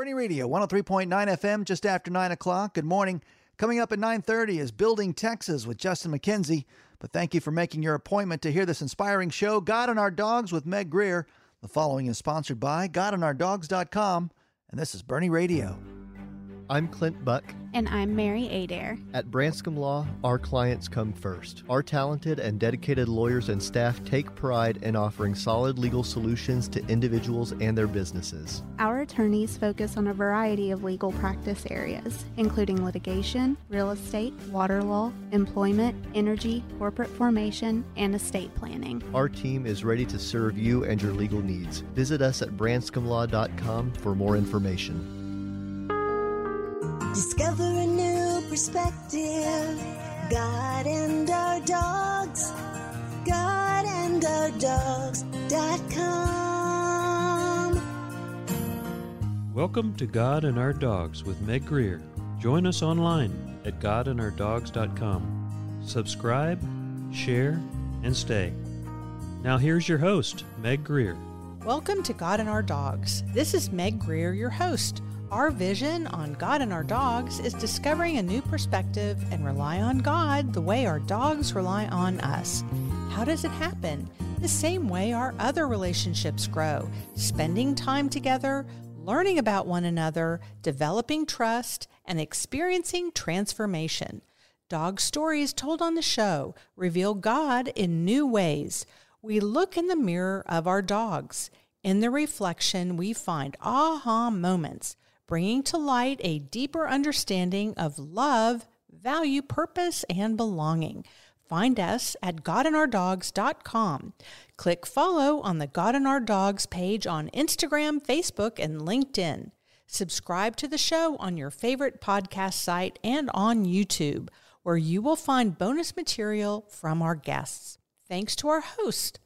Boerne Radio, 103.9 FM, just after 9 o'clock. Good morning. Coming up at 9.30 is Building Texas with Justin McKenzie. But thank you for making your appointment to hear this inspiring show, God and Our Dogs with Meg Grier. The following is sponsored by GodandOurDogs.com, and this is Boerne Radio. I'm Clint Buck. And I'm Mary Adair. At Branscombe Law, our clients come first. Our talented and dedicated lawyers and staff take pride in offering solid legal solutions to individuals and their businesses. Our attorneys focus on a variety of legal practice areas, including litigation, real estate, water law, employment, energy, corporate formation, and estate planning. Our team is ready to serve you and your legal needs. Visit us at branscombelaw.com for more information. Discover a new perspective. God and our dogs. God and our dogs.com. Welcome to God and Our Dogs with Meg Grier. Join us online at godandourdogs.com. Subscribe, share, and stay. Now here's your host, Meg Grier. Welcome to God and Our Dogs. This is Meg Grier, your host. Our vision on God and our dogs is discovering a new perspective and rely on God the way our dogs rely on us. How does it happen? The same way our other relationships grow spending time together, learning about one another, developing trust, and experiencing transformation. Dog stories told on the show reveal God in new ways. We look in the mirror of our dogs. In the reflection, we find aha moments bringing to light a deeper understanding of love, value, purpose, and belonging. Find us at godandourdogs.com. Click follow on the God and Our Dogs page on Instagram, Facebook, and LinkedIn. Subscribe to the show on your favorite podcast site and on YouTube, where you will find bonus material from our guests. Thanks to our host,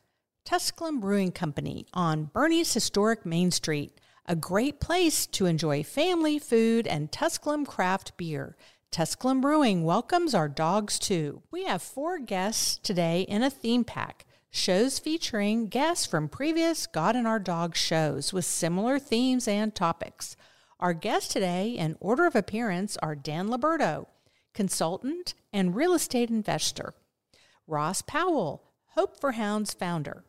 Tusculum Brewing Company on Boerne's historic Main Street a great place to enjoy family food and Tusculum craft beer. Tusculum Brewing welcomes our dogs too. We have four guests today in a theme pack. Shows featuring guests from previous God and Our Dog shows with similar themes and topics. Our guests today, in order of appearance, are Dan Liberto, consultant and real estate investor, Ross Powell, Hope for Hounds founder,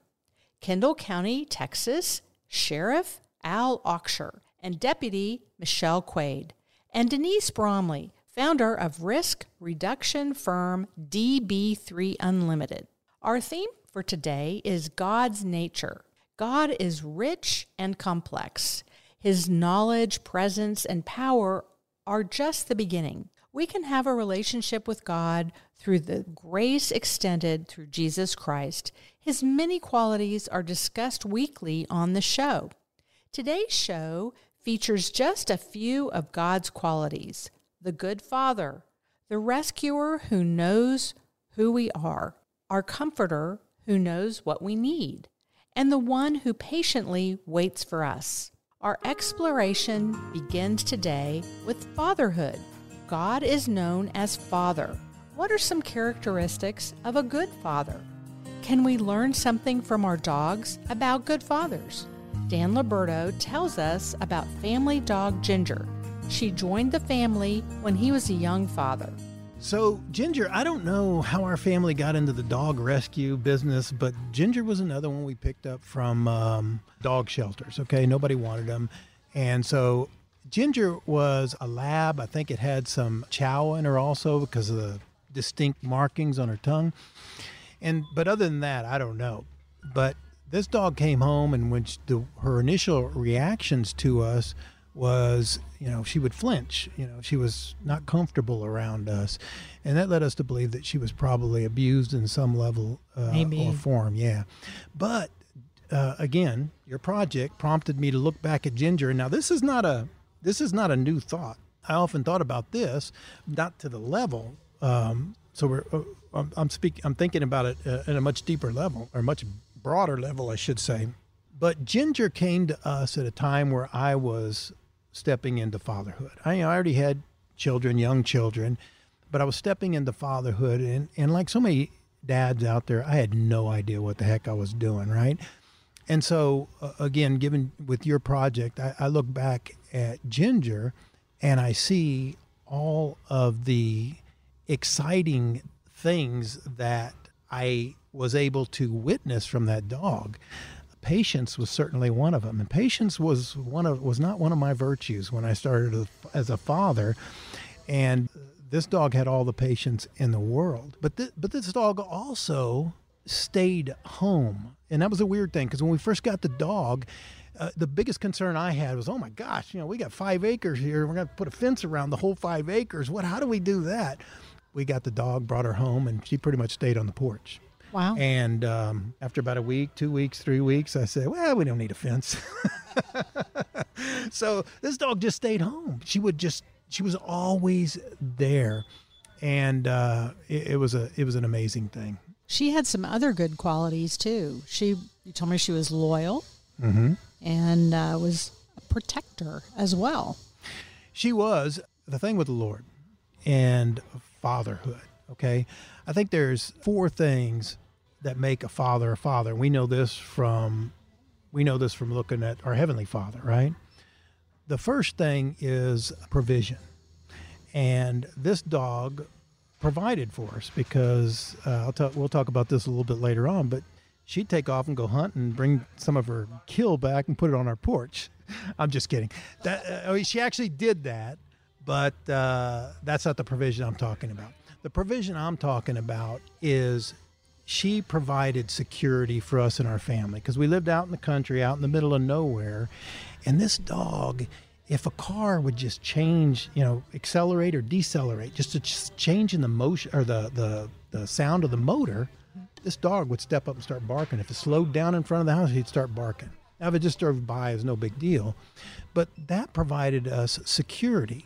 Kendall County, Texas, Sheriff Al Auxier, and Deputy Michelle Quade, and Denise Bromley, founder of risk reduction firm DB3 Unlimited. Our theme for today is God's nature. God is rich and complex. His knowledge, presence, and power are just the beginning. We can have a relationship with God through the grace extended through Jesus Christ. His many qualities are discussed weekly on the show. Today's show features just a few of God's qualities the good father, the rescuer who knows who we are, our comforter who knows what we need, and the one who patiently waits for us. Our exploration begins today with fatherhood. God is known as Father. What are some characteristics of a good father? Can we learn something from our dogs about good fathers? Dan Liberto tells us about family dog Ginger. She joined the family when he was a young father. So, Ginger, I don't know how our family got into the dog rescue business, but Ginger was another one we picked up from um, dog shelters. Okay, nobody wanted them. And so, Ginger was a lab. I think it had some chow in her also because of the distinct markings on her tongue. And but other than that, I don't know. But this dog came home, and when she, the, her initial reactions to us was, you know, she would flinch. You know, she was not comfortable around us, and that led us to believe that she was probably abused in some level uh, or form. Yeah, but uh, again, your project prompted me to look back at Ginger. Now, this is not a this is not a new thought. I often thought about this, not to the level. Um, so we're uh, I'm, I'm speaking. I'm thinking about it uh, at a much deeper level, or much broader level, I should say. But Ginger came to us at a time where I was stepping into fatherhood. I, already had children, young children, but I was stepping into fatherhood. And, and like so many dads out there, I had no idea what the heck I was doing, right? And so, uh, again, given with your project, I, I look back at Ginger and I see all of the exciting things that I was able to witness from that dog. Patience was certainly one of them, and patience was one of was not one of my virtues when I started as a father. And this dog had all the patience in the world, but th- but this dog also stayed home, and that was a weird thing because when we first got the dog, uh, the biggest concern I had was, oh my gosh, you know, we got five acres here. We're going to put a fence around the whole five acres. What? How do we do that? We got the dog, brought her home, and she pretty much stayed on the porch. Wow. And um, after about a week, two weeks, three weeks, I said, well, we don't need a fence. so this dog just stayed home. She would just, she was always there. And uh, it, it was a, it was an amazing thing. She had some other good qualities too. She, you told me she was loyal Mm-hmm. and uh, was a protector as well. She was the thing with the Lord and fatherhood. Okay. I think there's four things that make a father a father. We know this from we know this from looking at our heavenly father, right? The first thing is provision. And this dog provided for us because uh, I'll talk, we'll talk about this a little bit later on, but she'd take off and go hunt and bring some of her kill back and put it on our porch. I'm just kidding. That uh, she actually did that, but uh, that's not the provision I'm talking about. The provision I'm talking about is she provided security for us and our family because we lived out in the country, out in the middle of nowhere, and this dog. If a car would just change, you know, accelerate or decelerate, just just change in the motion or the, the, the sound of the motor, this dog would step up and start barking. If it slowed down in front of the house, he'd start barking. Now, if it just drove by, it's no big deal. But that provided us security,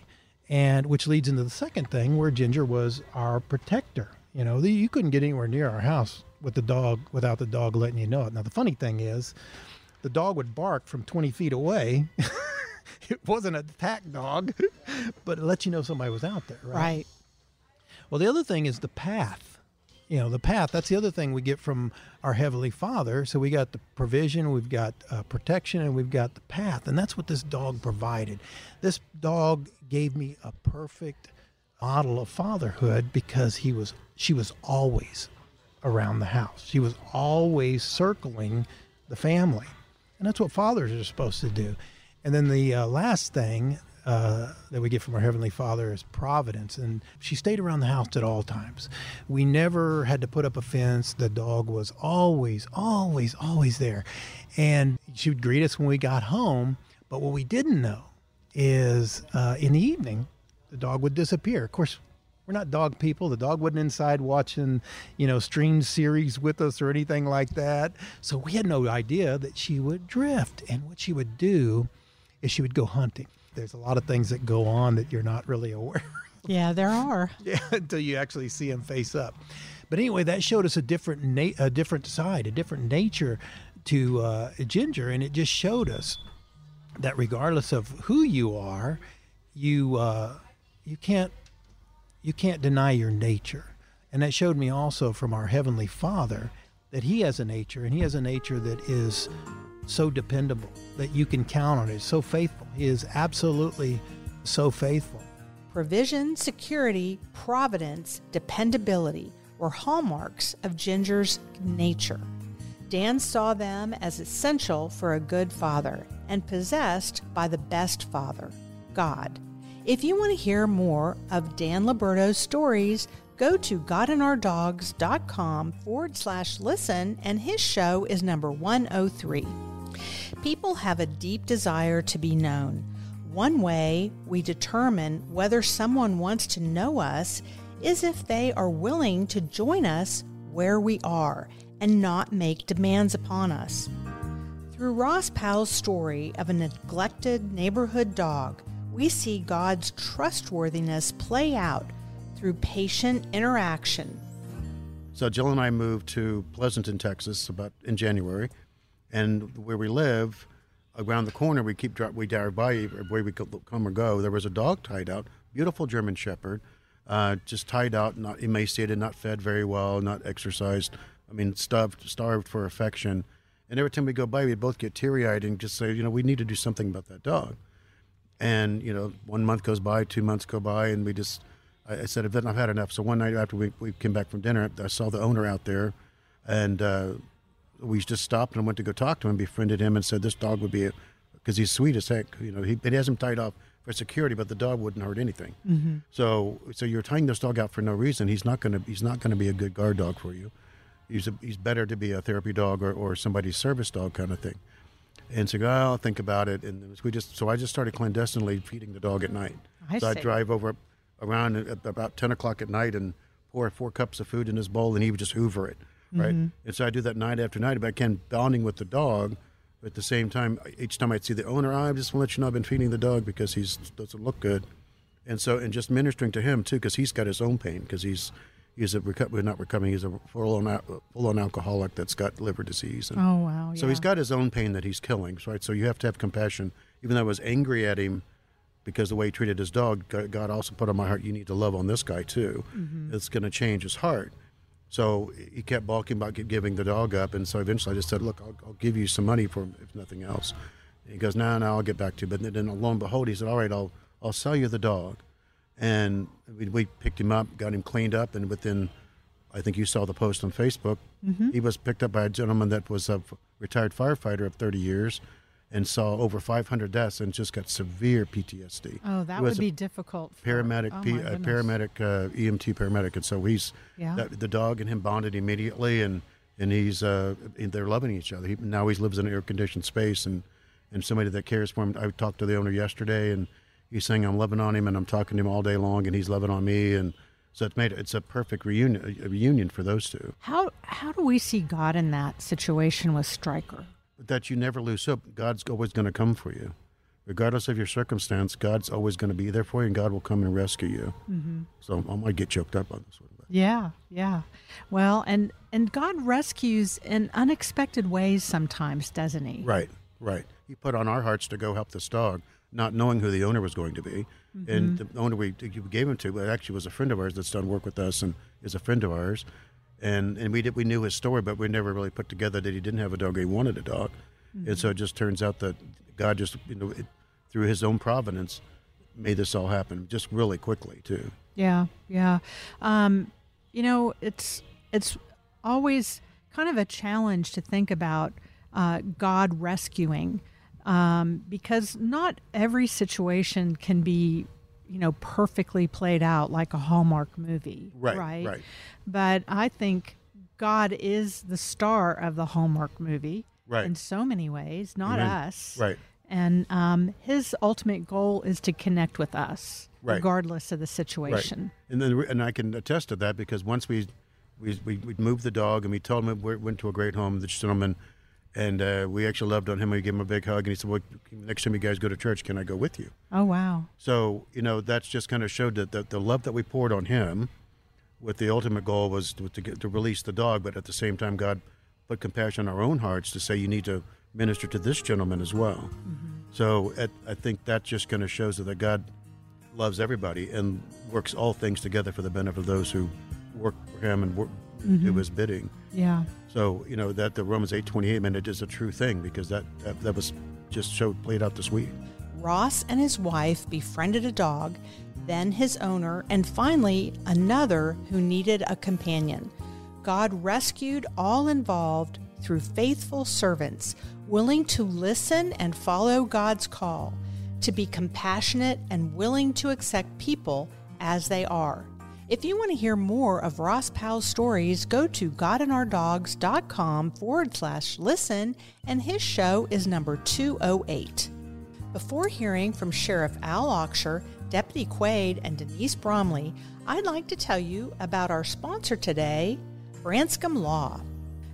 and which leads into the second thing where Ginger was our protector. You know, the, you couldn't get anywhere near our house with the dog without the dog letting you know it. Now, the funny thing is, the dog would bark from 20 feet away. it wasn't an attack dog, but it let you know somebody was out there, right? Right. Well, the other thing is the path. You know, the path, that's the other thing we get from our Heavenly Father. So we got the provision, we've got uh, protection, and we've got the path. And that's what this dog provided. This dog gave me a perfect model of fatherhood because he was she was always around the house. She was always circling the family. And that's what fathers are supposed to do. And then the uh, last thing uh, that we get from our Heavenly Father is providence. And she stayed around the house at all times. We never had to put up a fence. The dog was always, always, always there. And she would greet us when we got home. But what we didn't know is uh, in the evening, the dog would disappear. Of course, we're not dog people. The dog wasn't inside watching, you know, stream series with us or anything like that. So we had no idea that she would drift. And what she would do is she would go hunting. There's a lot of things that go on that you're not really aware Of. Yeah, there are. yeah, until you actually see them face up. But anyway, that showed us a different na- a different side, a different nature to uh, Ginger, and it just showed us that regardless of who you are, you uh, you can't you can't deny your nature. And that showed me also from our heavenly Father that He has a nature, and He has a nature that is so dependable that you can count on it. So faithful. He is absolutely so faithful. Provision, security, providence, dependability were hallmarks of Ginger's nature. Dan saw them as essential for a good father and possessed by the best father, God. If you want to hear more of Dan Liberto's stories, go to godandourdogs.com forward slash listen, and his show is number 103. People have a deep desire to be known. One way we determine whether someone wants to know us is if they are willing to join us where we are and not make demands upon us. Through Ross Powell's story of a neglected neighborhood dog, we see God's trustworthiness play out through patient interaction. So Jill and I moved to Pleasanton, Texas, about in January, and where we live, around the corner, we keep we drive by where we come or go. There was a dog tied out, beautiful German Shepherd, uh, just tied out, not emaciated, not fed very well, not exercised. I mean, starved, starved for affection. And every time we go by, we'd both get teary eyed and just say, you know, we need to do something about that dog. And you know, one month goes by, two months go by, and we just, I, I said, I've I've had enough. So one night after we, we came back from dinner, I saw the owner out there, and uh, we just stopped and went to go talk to him, befriended him, and said this dog would be, because he's sweet as heck. You know, he it has him tied off for security, but the dog wouldn't hurt anything. Mm-hmm. So so you're tying this dog out for no reason. He's not gonna he's not gonna be a good guard dog for you. He's a, he's better to be a therapy dog or, or somebody's service dog kind of thing. And so oh, I'll think about it, and we just so I just started clandestinely feeding the dog at night. I so I'd drive over around at about ten o'clock at night and pour four cups of food in his bowl, and he would just hoover it, right? Mm-hmm. And so I do that night after night. But again, bonding with the dog. But at the same time, each time I'd see the owner, I just want to let you know I've been feeding the dog because he doesn't look good, and so and just ministering to him too because he's got his own pain because he's he's a well, not recovering he's a full on full on alcoholic that's got liver disease. And Oh wow. so he's got his own pain that he's killing, right? So you have to have compassion. Even though I was angry at him because the way he treated his dog, God also put on my heart, you need to love on this guy too. Mm-hmm. It's going to change his heart. So he kept balking about giving the dog up, and so eventually I just said, "Look, I'll, I'll give you some money for him, if nothing else." And he goes, "No, no, I'll get back to you." But then, then lo and behold, he said, "All right, I'll I'll sell you the dog." And we, we picked him up, got him cleaned up, and within, I think you saw the post on Facebook. Mm-hmm. He was picked up by a gentleman that was a retired firefighter of 30 years, and saw over 500 deaths and just got severe PTSD. Oh, that would be difficult. For, paramedic, oh, P, my goodness. paramedic, uh, EMT paramedic, and so he's Yeah. that, the dog and him bonded immediately, and and he's uh, they're loving each other. He, now he lives in an air conditioned space, and and somebody that cares for him. I talked to the owner yesterday, and he's saying I'm loving on him, and I'm talking to him all day long, and he's loving on me, and so it's made it's a perfect reunion a reunion for those two. How how do we see God in that situation with Stryker? That you never lose hope. God's always going to come for you. Regardless of your circumstance, God's always going to be there for you, and God will come and rescue you. Mm-hmm. So I might get choked up on this one. But. Yeah, yeah. Well, and and God rescues in unexpected ways sometimes, doesn't he? Right, right. He put on our hearts to go help this dog, not knowing who the owner was going to be. And the owner we, gave him to actually was a friend of ours that's done work with us and is a friend of ours. And and we did we knew his story, but we never really put together that he didn't have a dog. He wanted a dog, and so it just turns out that God just you know it, through His own providence made this all happen just really quickly too. Yeah, yeah. Um, you know, it's it's always kind of a challenge to think about uh, God rescuing um, because not every situation can be, you know, perfectly played out like a Hallmark movie. Right, Right. right. But I think God is the star of the Hallmark movie Right. in so many ways, not Amen. us. Right. And um, his ultimate goal is to connect with us, Right. regardless of the situation. Right. And then, and I can attest to that because once we we we, we moved the dog and we told him we went to a great home, this gentleman, and uh, we actually loved on him. We gave him a big hug, and he said, "Well, next time you guys go to church, can I go with you?" Oh wow! So you know that's just kind of showed that the, the love that we poured on him, with the ultimate goal was to, to get to release the dog, but at the same time, God put compassion in our own hearts to say you need to minister to this gentleman as well. So at, I think that just kind of shows that God loves everybody and works all things together for the benefit of those who work for Him and work, Mm-hmm. do His bidding. Yeah, So you know that the Romans eight twenty eight man is a true thing because that, that that was just showed played out this week. Ross and his wife befriended a dog, then his owner, and finally another who needed a companion. God rescued all involved through faithful servants willing to listen and follow God's call, to be compassionate and willing to accept people as they are. If you want to hear more of Ross Powell's stories, go to godandourdogs.com forward slash listen, and his show is number 208. Before hearing from Sheriff Al Auxier, Deputy Quade, and Denise Bromley, I'd like to tell you about our sponsor today, Branscombe Law.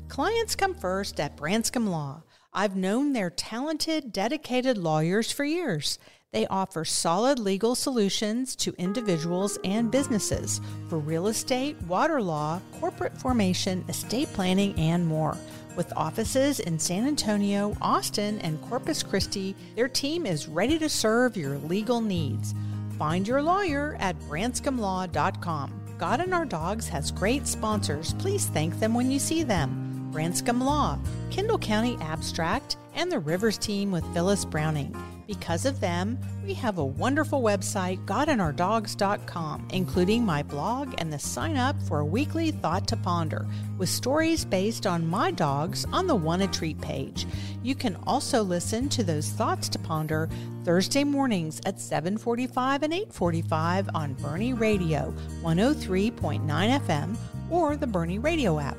Clients come first at Branscombe Law. I've known their talented, dedicated lawyers for years. They offer solid legal solutions to individuals and businesses for real estate, water law, corporate formation, estate planning, and more. With offices in San Antonio, Austin, and Corpus Christi, their team is ready to serve your legal needs. Find your lawyer at branscomelaw.com. God and Our Dogs has great sponsors. Please thank them when you see them. Branscombe Law, Kendall County Abstract, and the Rivers team with Phyllis Browning. Because of them, we have a wonderful website, godandourdogs.com, including my blog and the sign up for a weekly Thought to Ponder with stories based on my dogs on the Want a Treat page. You can also listen to those thoughts to ponder Thursday mornings at 7:45 and 8:45 on Boerne Radio 103.9 FM or the Boerne Radio app.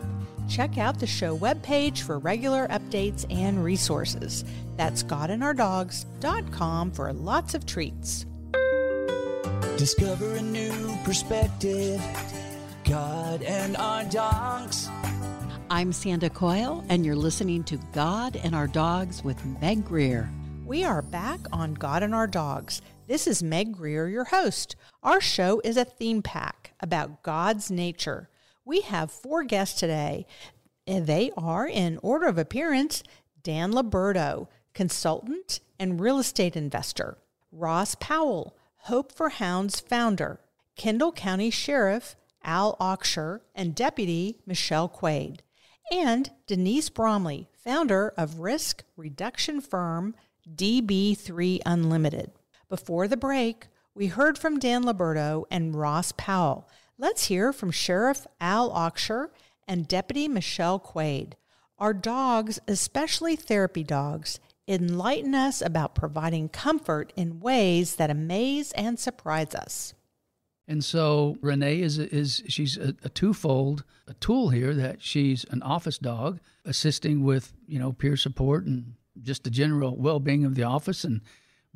Check out the show webpage for regular updates and resources. That's godandourdogs.com for lots of treats. Discover a new perspective. God and our dogs. I'm Sandra Coyle, and you're listening to God and Our Dogs with Meg Grier. We are back on God and Our Dogs. This is Meg Grier, your host. Our show is a theme pack about God's nature. We have four guests today. And they are, in order of appearance, Dan Liberto, consultant and real estate investor, Ross Powell, Hope for Hounds founder, Kendall County Sheriff Al Auxier, and Deputy Michelle Quade, and Denise Bromley, founder of risk reduction firm DB3 Unlimited. Before the break, we heard from Dan Liberto and Ross Powell. Let's hear from Sheriff Al Auxier and Deputy Michelle Quade. Our dogs, especially therapy dogs, enlighten us about providing comfort in ways that amaze and surprise us. And so Renee is is she's a, a, twofold a tool here that she's an office dog assisting with you know peer support and just the general well being of the office and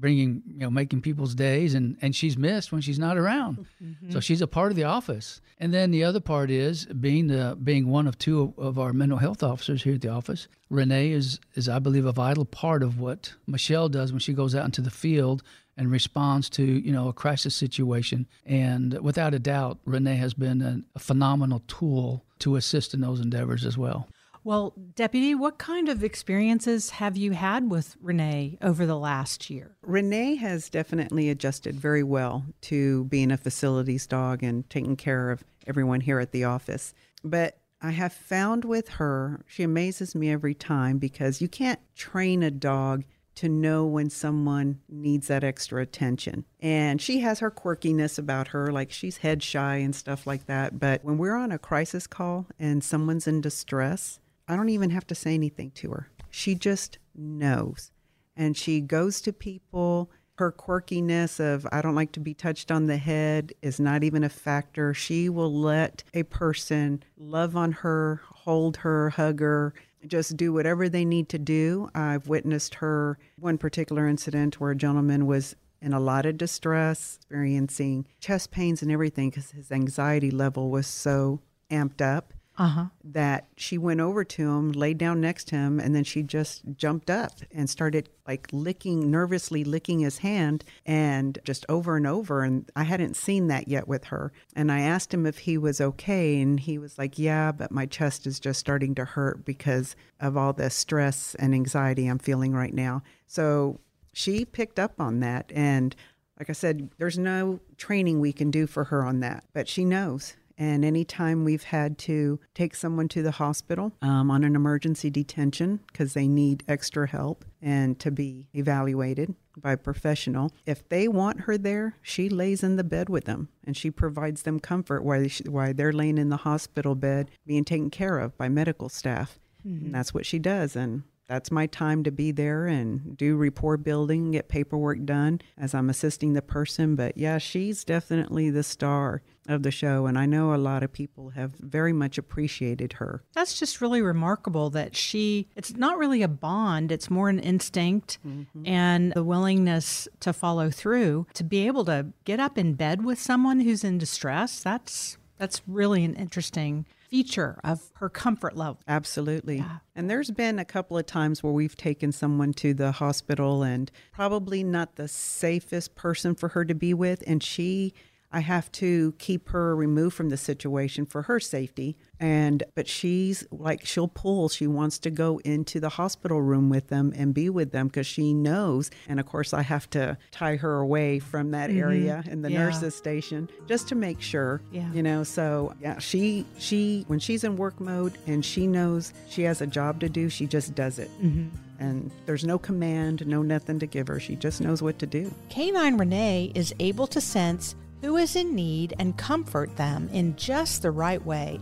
bringing you know making people's days and and she's missed when she's not around. Mm-hmm. so she's a part of the office. And then the other part is being the being one of two of our mental health officers here at the office. Renee is is i believe a vital part of what michelle does when she goes out into the field and responds to you know a crisis situation. And without a doubt renee has been a, a phenomenal tool to assist in those endeavors as well well, Deputy, what kind of experiences have you had with Renee over the last year? Renee has definitely adjusted very well to being a facilities dog and taking care of everyone here at the office. But I have found with her, she amazes me every time because you can't train a dog to know when someone needs that extra attention. And she has her quirkiness about her, like she's head shy and stuff like that. But when we're on a crisis call and someone's in distress, I don't even have to say anything to her. She just knows. And she goes to people. Her quirkiness of, I don't like to be touched on the head, is not even a factor. She will let a person love on her, hold her, hug her, just do whatever they need to do. I've witnessed her one particular incident where a gentleman was in a lot of distress, experiencing chest pains and everything because his anxiety level was so amped up uh-huh. that she went over to him, laid down next to him, and then she just jumped up and started like licking, nervously licking his hand, and just over and over. And I hadn't seen that yet with her. And I asked him if he was okay, and he was like, Yeah, but my chest is just starting to hurt because of all the stress and anxiety I'm feeling right now. So she picked up on that. And like I said, there's no training we can do for her on that, but she knows and anytime we've had to take someone to the hospital um, on an emergency detention because they need extra help and to be evaluated by a professional, if they want her there, she lays in the bed with them and she provides them comfort while, they, while they're laying in the hospital bed being taken care of by medical staff. Mm-hmm. And that's what she does. And that's my time to be there and do rapport building, get paperwork done as I'm assisting the person. But yeah, she's definitely the star of the show. And I know a lot of people have very much appreciated her. That's just really remarkable that she, it's not really a bond, it's more an instinct mm-hmm. and the willingness to follow through. To be able to get up in bed with someone who's in distress, that's that's really an interesting feature of her comfort level. Absolutely. Yeah. And there's been a couple of times where we've taken someone to the hospital and probably not the safest person for her to be with. And she, I have to keep her removed from the situation for her safety. And but she's like she'll pull. She wants to go into the hospital room with them and be with them because she knows. And of course, I have to tie her away from that Mhm. area in the Yeah. nurses station just to make sure. Yeah. You know. So yeah, she she when she's in work mode and she knows she has a job to do, she just does it. Mhm. And there's no command, no nothing to give her. She just knows what to do. Canine Renee is able to sense who is in need and comfort them in just the right way.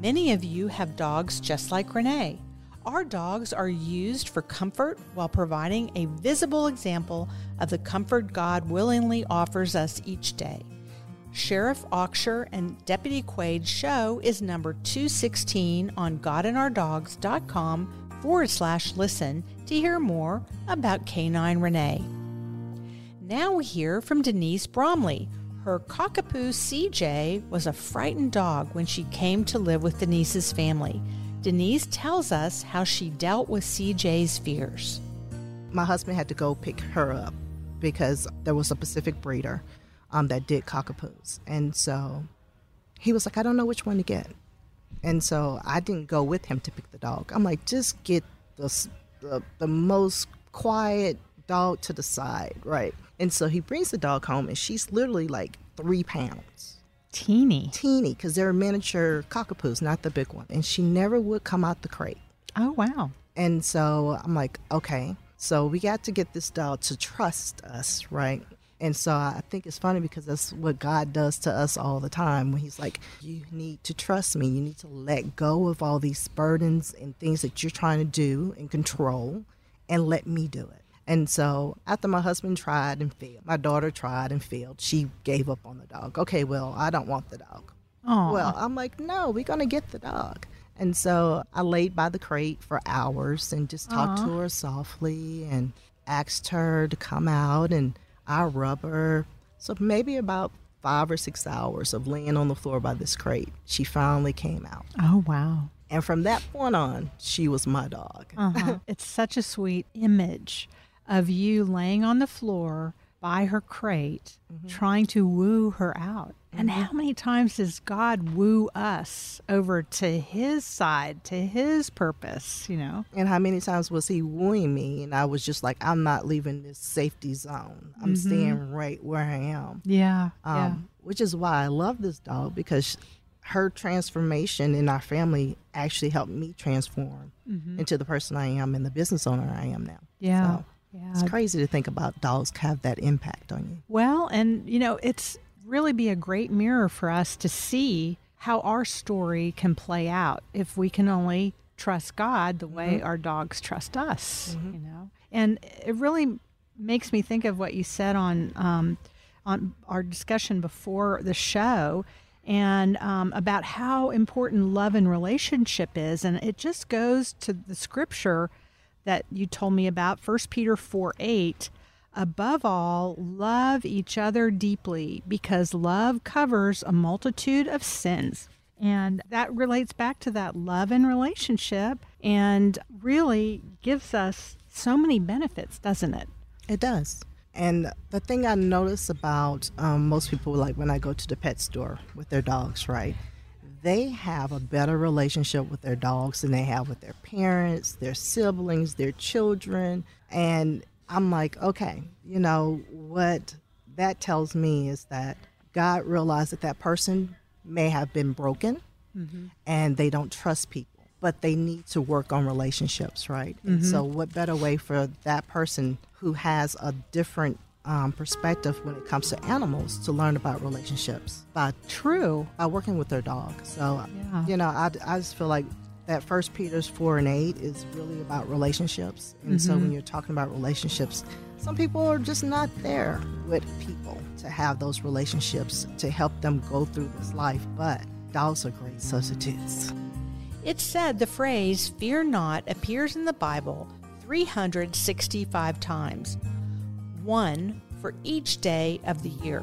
Many of you have dogs just like Renee. Our dogs are used for comfort while providing a visible example of the comfort God willingly offers us each day. Sheriff Auxier and Deputy Quade's show is number 216 on GodandOurDogs.com forward slash listen to hear more about Canine Renee. Now we hear from Denise Bromley. Her cockapoo CJ was a frightened dog when she came to live with Denise's family. Denise tells us how she dealt with CJ's fears. my husband had to go pick her up because there was a Pacific breeder um, that did cockapoos. And so he was like, I don't know which one to get. And so I didn't go with him to pick the dog. I'm like, just get the, the, the most quiet dog to the side, right? And so he brings the dog home, and she's literally like three pounds. Teeny. Teeny, because they're miniature cockapoos, not the big one. And she never would come out the crate. Oh, wow. And so I'm like, okay. So we got to get this dog to trust us, right? And so I think it's funny because that's what God does to us all the time when He's like, you need to trust me. You need to let go of all these burdens and things that you're trying to do and control and let me do it. And so after my husband tried and failed, my daughter tried and failed, she gave up on the dog. Okay, well, I don't want the dog. Aw. Well, I'm like, no, we're going to get the dog. And so I laid by the crate for hours and just talked Aw. to her softly and asked her to come out and I rub her. So maybe about five or six hours of laying on the floor by this crate, she finally came out. Oh, wow. And from that point on, she was my dog. Uh-huh. it's such a sweet image of you laying on the floor by her crate, trying to woo her out. And how many times does God woo us over to his side, to his purpose, you know? And how many times was he wooing me? And I was just like, I'm not leaving this safety zone. I'm Mhm. staying right where I am. Yeah. Um, yeah. Which is why I love this dog because her transformation in our family actually helped me transform Mhm. into the person I am and the business owner I am now. Yeah. So yeah. it's crazy to think about dogs have that impact on you. Well, and you know, it's really be a great mirror for us to see how our story can play out if we can only trust God the way Mhm. our dogs trust us, you know. And it really makes me think of what you said on um, on our discussion before the show and um, about how important love and relationship is and it just goes to the scripture that you told me about 1 peter 4 8 above all love each other deeply because love covers a multitude of sins and that relates back to that love and relationship and really gives us so many benefits doesn't it It does. And the thing I notice about um, most people, like when I go to the pet store with their dogs, right? They have a better relationship with their dogs than they have with their parents, their siblings, their children. And I'm like, okay, you know, what that tells me is that God realized that that person may have been broken and they don't trust people, but they need to work on relationships, right? And Mhm. so, what better way for that person who has a different um, perspective when it comes to animals to learn about relationships by true by working with their dog? So, Yeah. you know, I, I just feel like that First Peter's four and eight is really about relationships, and so Mhm. when you're talking about relationships, some people are just not there with people to have those relationships to help them go through this life, but dogs are great substitutes. It's said the phrase fear not appears in the Bible 365 times, one for each day of the year.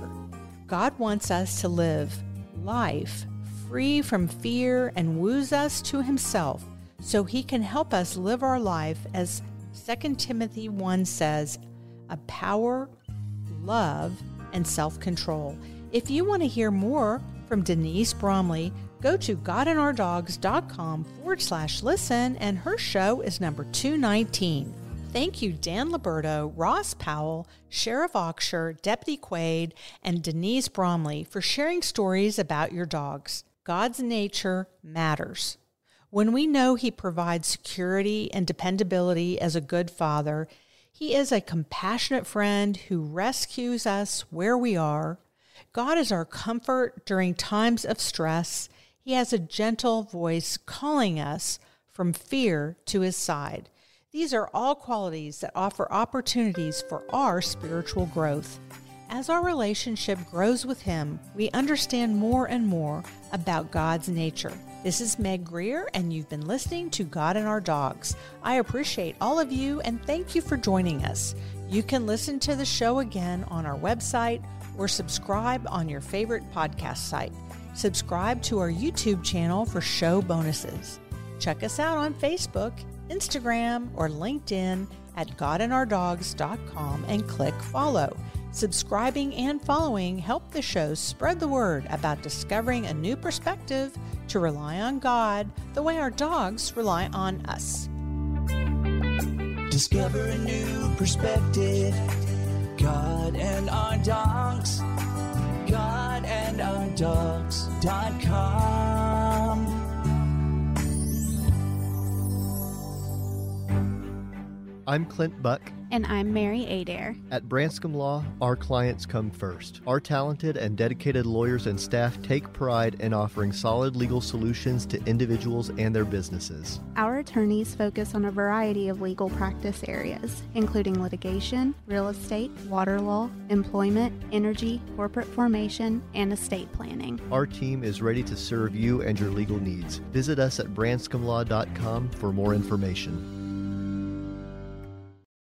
God wants us to live life free from fear and woos us to himself so he can help us live our life as 2 Timothy 1 says, a power, love, and self control. If you want to hear more from Denise Bromley, go to godandourdogs.com forward slash listen, and her show is number 219. Thank you, Dan Liberto, Ross Powell, Sheriff Auxier, Deputy Quade, and Denise Bromley for sharing stories about your dogs. God's nature matters. When we know He provides security and dependability as a good father, He is a compassionate friend who rescues us where we are. God is our comfort during times of stress. He has a gentle voice calling us from fear to His side. These are all qualities that offer opportunities for our spiritual growth. As our relationship grows with Him, we understand more and more about God's nature. This is Meg Grier, and you've been listening to God and Our Dogs. I appreciate all of you and thank you for joining us. You can listen to the show again on our website or subscribe on your favorite podcast site. Subscribe to our YouTube channel for show bonuses. Check us out on Facebook Instagram, or LinkedIn at godandourdogs.com and click follow. Subscribing and following help the show spread the word about discovering a new perspective to rely on God the way our dogs rely on us. Discover a new perspective. God and our dogs. God I'm Clint Buck. And I'm Mary Adair. At Branscombe Law, our clients come first. Our talented and dedicated lawyers and staff take pride in offering solid legal solutions to individuals and their businesses. Our attorneys focus on a variety of legal practice areas, including litigation, real estate, water law, employment, energy, corporate formation, and estate planning. Our team is ready to serve you and your legal needs. Visit us at branscombelaw.com for more information.